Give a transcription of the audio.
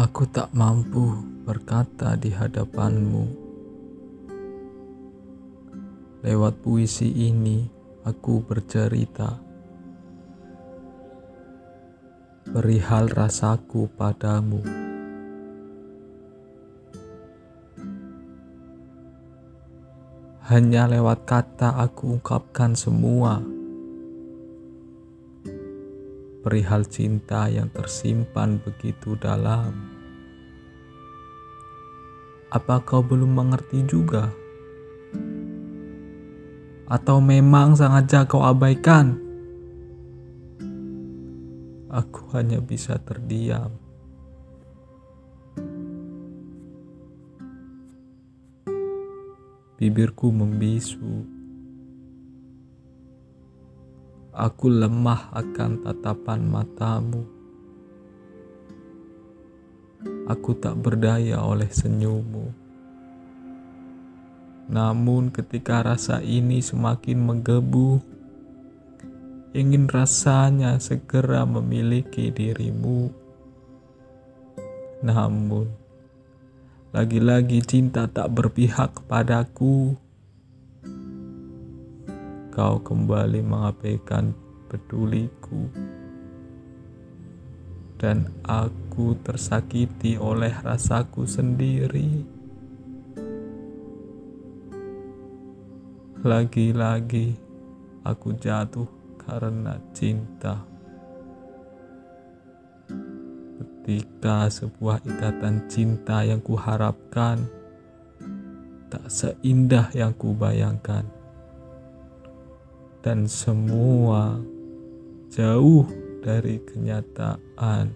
Aku tak mampu berkata di hadapanmu. Lewat puisi ini, aku bercerita perihal rasaku padamu. Hanya lewat kata aku ungkapkan semua perihal cinta yang tersimpan begitu dalam. Apa kau belum mengerti juga? Atau memang sengaja kau abaikan? Aku hanya bisa terdiam. Bibirku membisu Aku lemah akan tatapan matamu. Aku tak berdaya oleh senyummu. Namun, ketika rasa ini semakin menggebu, ingin rasanya segera memiliki dirimu. Namun, lagi-lagi cinta tak berpihak kepadaku kau kembali mengabaikan peduliku dan aku tersakiti oleh rasaku sendiri. Lagi-lagi aku jatuh karena cinta. Ketika sebuah ikatan cinta yang kuharapkan tak seindah yang kubayangkan dan semua jauh dari kenyataan.